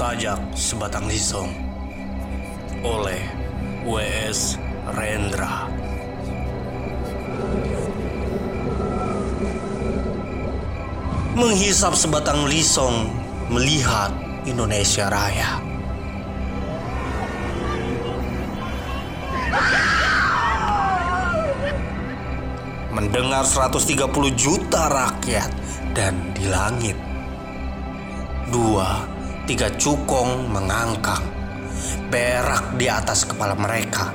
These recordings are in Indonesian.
Sajak Sebatang Lisong oleh W.S. Rendra. Menghisap sebatang lisong melihat Indonesia Raya. Mendengar 130 juta rakyat dan di langit. Dua tiga cukong mengangkang, berak di atas kepala mereka.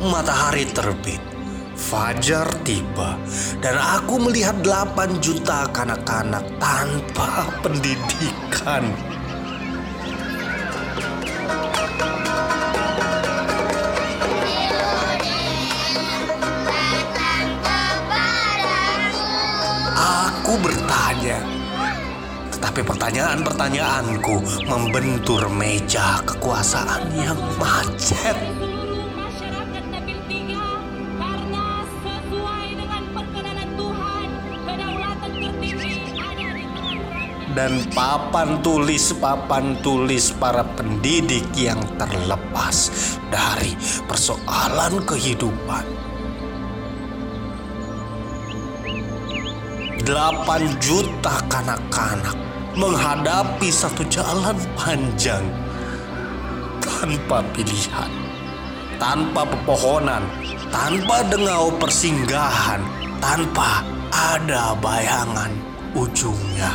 Matahari terbit, fajar tiba, dan aku melihat 8 juta kanak-kanak tanpa pendidikan. Aku bertanya, tetapi pertanyaan-pertanyaanku membentur meja kekuasaan yang macet. masyarakat Nabil 3 karena sesuai dengan perkenanan Tuhan kedaulatan tertinggi ada di tangan rakyat. dan papan tulis-papan tulis para pendidik yang terlepas dari persoalan kehidupan. 8 juta kanak-kanak menghadapi satu jalan panjang tanpa pilihan, tanpa pepohonan, tanpa dengau persinggahan, tanpa ada bayangan ujungnya.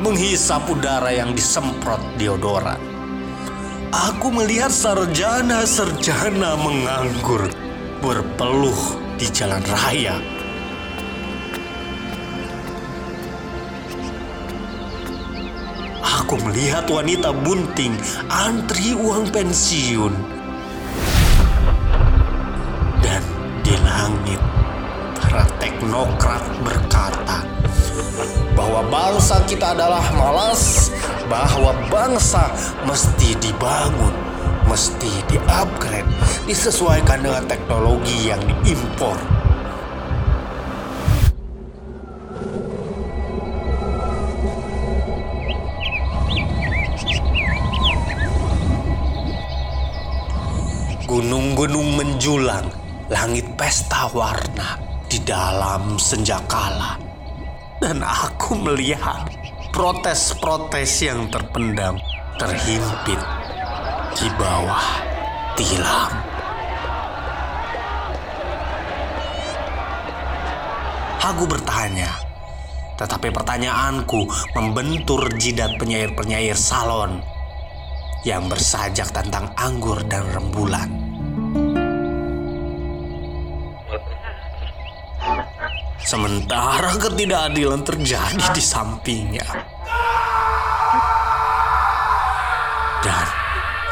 menghisap udara yang disemprot deodoran. Aku melihat sarjana-sarjana menganggur berpeluh di jalan raya. Aku melihat wanita bunting antri uang pensiun. Dan di langit, para teknokrat bahwa bangsa kita adalah malas, bahwa bangsa mesti dibangun, mesti di-upgrade, disesuaikan dengan teknologi yang diimpor. Gunung-gunung menjulang, langit pesta warna di dalam senjakala dan aku melihat protes-protes yang terpendam terhimpit di bawah tilam. Aku bertanya, tetapi pertanyaanku membentur jidat penyair-penyair salon yang bersajak tentang anggur dan rembulan. Sementara ketidakadilan terjadi di sampingnya. Dan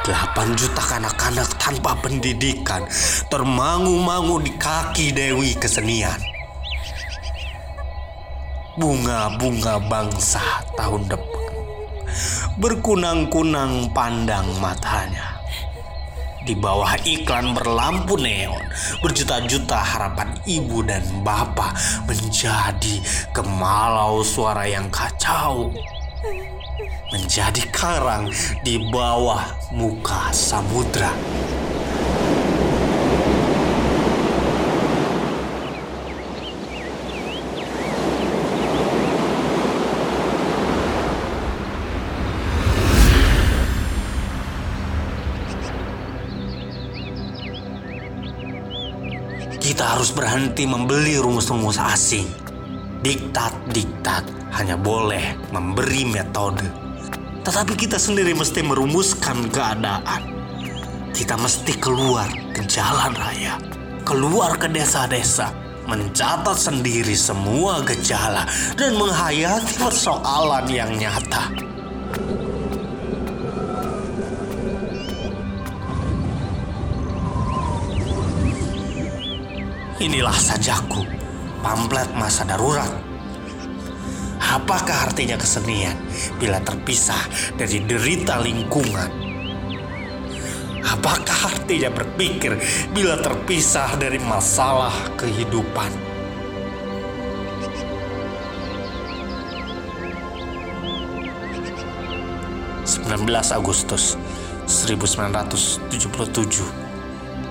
8 juta kanak-kanak tanpa pendidikan termangu-mangu di kaki Dewi kesenian. Bunga-bunga bangsa tahun depan berkunang-kunang pandang matanya di bawah iklan berlampu neon, berjuta-juta harapan ibu dan bapak menjadi kemalau suara yang kacau. Menjadi karang di bawah muka samudra. Kita harus berhenti membeli rumus-rumus asing. Diktat-diktat hanya boleh memberi metode. Tetapi kita sendiri mesti merumuskan keadaan. Kita mesti keluar ke jalan raya, keluar ke desa-desa, mencatat sendiri semua gejala dan menghayati persoalan yang nyata. Inilah sajaku, pamflet masa darurat. Apakah artinya kesenian bila terpisah dari derita lingkungan? Apakah artinya berpikir bila terpisah dari masalah kehidupan? ...19 Agustus 1977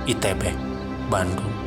ITB, Bandung